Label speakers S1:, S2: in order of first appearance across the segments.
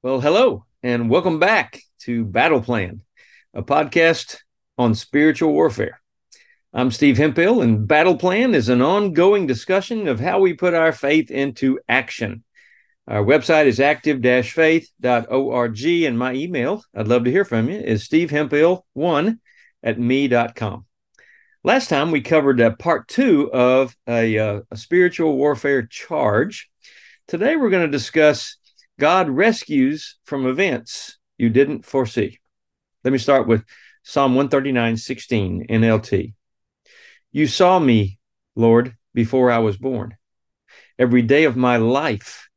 S1: Well, hello, and welcome back to Battle Plan, a podcast on spiritual warfare. I'm Steve Hemphill, and Battle Plan is an ongoing discussion of how we put our faith into action. Our website is active faith.org, and my email, I'd love to hear from you, is stevehemphill1 at me.com. Last time we covered uh, part two of a, uh, a spiritual warfare charge. Today we're going to discuss God rescues from events you didn't foresee. Let me start with Psalm 139, 16, NLT. You saw me, Lord, before I was born. Every day of my life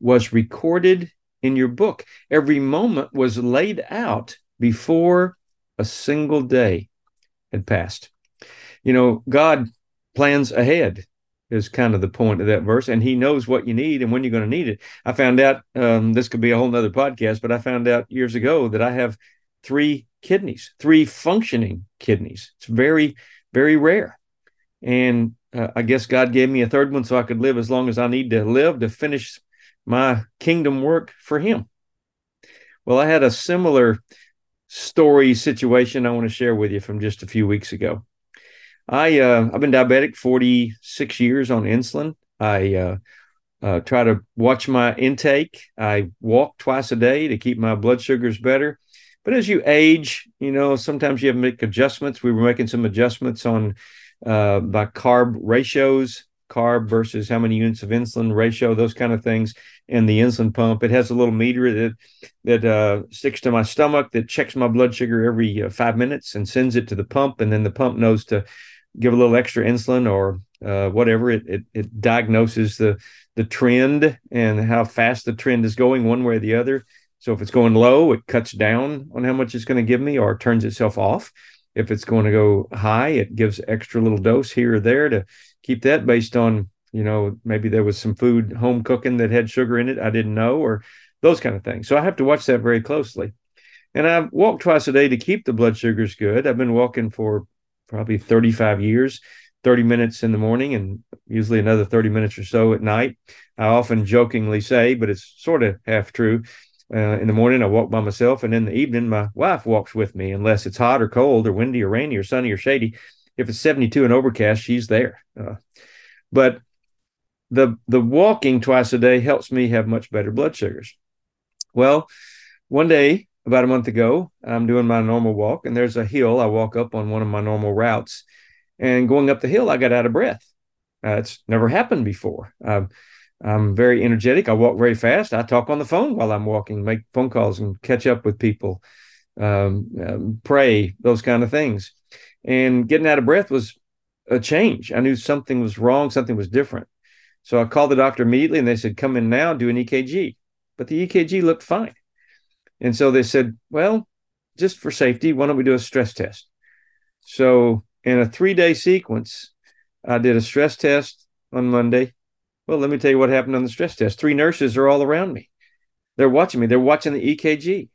S1: was recorded in your book. Every moment was laid out before a single day had passed. You know, God plans ahead is kind of the point of that verse and he knows what you need and when you're going to need it. I found out um, this could be a whole nother podcast but i found out years ago that i have three kidneys three functioning kidneys. It's very very rare. And uh, i guess god gave me a third one so i could live as long as i need to live to finish my kingdom work for him. Well i had a similar story situation i want to share with you from just a few weeks ago I uh, I've been diabetic 46 years on insulin. I uh, uh, try to watch my intake. I walk twice a day to keep my blood sugars better. But as you age, you know, sometimes you have to make adjustments. We were making some adjustments on uh, by carb ratios, carb versus how many units of insulin ratio, those kind of things. And the insulin pump, it has a little meter that that uh, sticks to my stomach that checks my blood sugar every uh, five minutes and sends it to the pump, and then the pump knows to give a little extra insulin or uh, whatever. It, it, it diagnoses the the trend and how fast the trend is going one way or the other. So if it's going low, it cuts down on how much it's going to give me or turns itself off. If it's going to go high, it gives extra little dose here or there to keep that based on, you know, maybe there was some food home cooking that had sugar in it I didn't know or those kind of things. So I have to watch that very closely. And I walk twice a day to keep the blood sugars good. I've been walking for probably 35 years 30 minutes in the morning and usually another 30 minutes or so at night. I often jokingly say but it's sort of half true uh, in the morning i walk by myself and in the evening my wife walks with me unless it's hot or cold or windy or rainy or sunny or shady. If it's 72 and overcast she's there uh, but the the walking twice a day helps me have much better blood sugars. Well one day about a month ago. I'm doing my normal walk, and there's a hill. I walk up on one of my normal routes, and going up the hill, I got out of breath. Uh, it's never happened before. Um, I'm very energetic. I walk very fast. I talk on the phone while I'm walking, make phone calls, and catch up with people, um, um, pray, those kind of things. And getting out of breath was a change. I knew something was wrong, something was different. So I called the doctor immediately, and they said, "Come in now, do an EKG." But the EKG looked fine. And so they said, well, just for safety, why don't we do a stress test? So in a three day sequence, I did a stress test on Monday. Well, let me tell you what happened on the stress test. Three nurses are all around me. They're watching me. They're watching the EKG.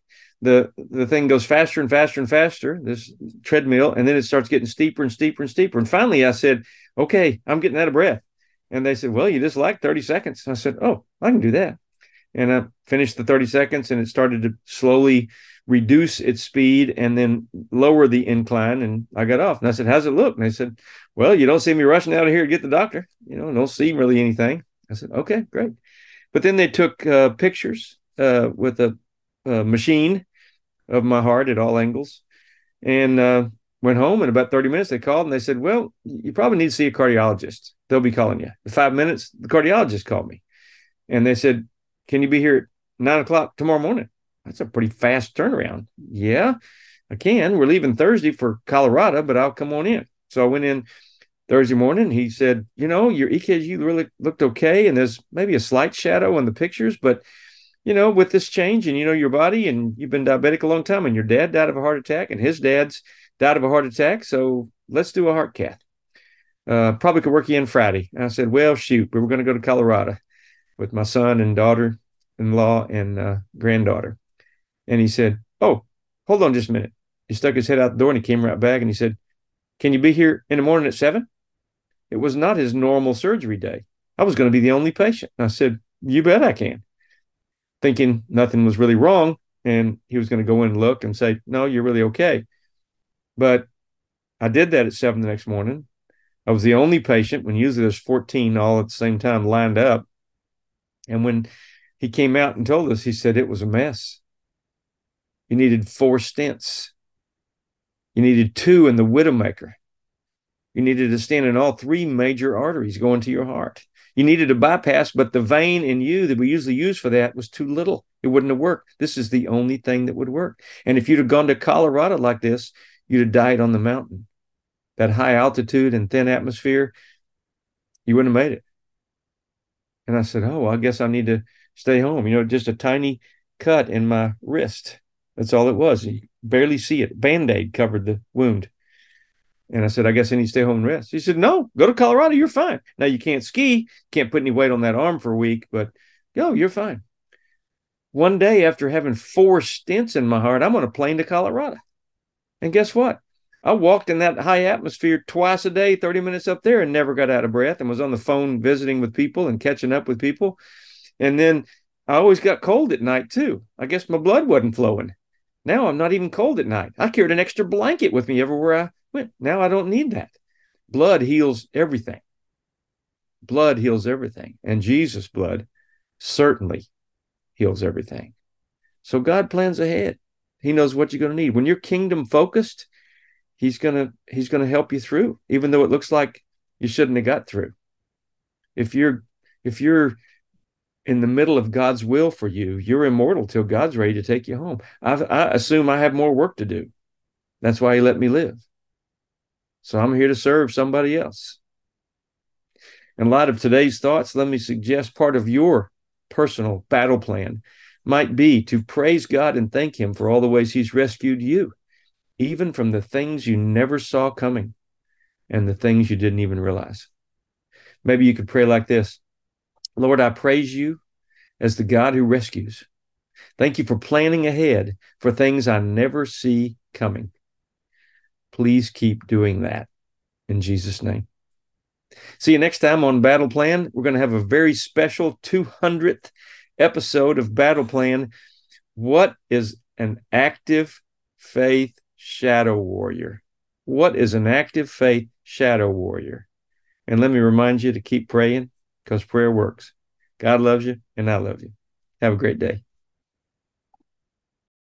S1: The the thing goes faster and faster and faster, this treadmill, and then it starts getting steeper and steeper and steeper. And finally I said, Okay, I'm getting out of breath. And they said, Well, you just like 30 seconds. I said, Oh, I can do that and I finished the 30 seconds and it started to slowly reduce its speed and then lower the incline and I got off and I said how's it look? And they said well you don't see me rushing out of here to get the doctor. You know don't see really anything. I said okay great. But then they took uh, pictures uh, with a, a, machine of my heart at all angles and uh, went home in about 30 minutes they called and they said well you probably need to see a cardiologist. They'll be calling you. In five minutes the cardiologist called me and they said can you be here at nine o'clock tomorrow morning? That's a pretty fast turnaround. Yeah, I can. We're leaving Thursday for Colorado, but I'll come on in. So I went in Thursday morning. He said, You know, your EKG really looked okay. And there's maybe a slight shadow in the pictures, but you know, with this change and you know your body and you've been diabetic a long time and your dad died of a heart attack and his dad's died of a heart attack. So let's do a heart cath. Uh, probably could work you in Friday. And I said, Well, shoot, we were going to go to Colorado with my son and daughter in law and uh, granddaughter. And he said, Oh, hold on just a minute. He stuck his head out the door and he came right back and he said, Can you be here in the morning at seven? It was not his normal surgery day. I was going to be the only patient. I said, You bet I can. thinking nothing was really wrong. And he was going to go in and look and say, No, you're really okay. But I did that at seven the next morning. I was the only patient when usually there's 14 all at the same time lined up. And when he came out and told us, he said it was a mess. You needed four stents. You needed two in the Widowmaker. You needed to stand in all three major arteries going to your heart. You needed a bypass, but the vein in you that we usually use for that was too little. It wouldn't have worked. This is the only thing that would work. And if you'd have gone to Colorado like this, you'd have died on the mountain. That high altitude and thin atmosphere, you wouldn't have made it. And I said, Oh, I guess I need to stay home. You know, just a tiny cut in my wrist. That's all it was. You barely see it. Band aid covered the wound. And I said, I guess I need to stay home and rest. He said, No, go to Colorado. You're fine. Now you can't ski, can't put any weight on that arm for a week, but go, you're fine. One day after having four stents in my heart, I'm on a plane to Colorado. And guess what? I walked in that high atmosphere twice a day, 30 minutes up there, and never got out of breath and was on the phone visiting with people and catching up with people. And then I always got cold at night too. I guess my blood wasn't flowing. Now I'm not even cold at night. I carried an extra blanket with me everywhere I went. Now I don't need that. Blood heals everything. Blood heals everything. And Jesus' blood certainly heals everything. So God plans ahead. He knows what you're going to need. When you're kingdom focused, he's going to he's going to help you through even though it looks like you shouldn't have got through. If you're if you're in the middle of God's will for you, you're immortal till God's ready to take you home. I, I assume I have more work to do. That's why he let me live. So I'm here to serve somebody else. In light of today's thoughts, let me suggest part of your personal battle plan might be to praise God and thank Him for all the ways He's rescued you, even from the things you never saw coming and the things you didn't even realize. Maybe you could pray like this Lord, I praise you as the God who rescues. Thank you for planning ahead for things I never see coming. Please keep doing that in Jesus' name. See you next time on Battle Plan. We're going to have a very special 200th episode of Battle Plan. What is an active faith shadow warrior? What is an active faith shadow warrior? And let me remind you to keep praying because prayer works. God loves you, and I love you. Have a great day.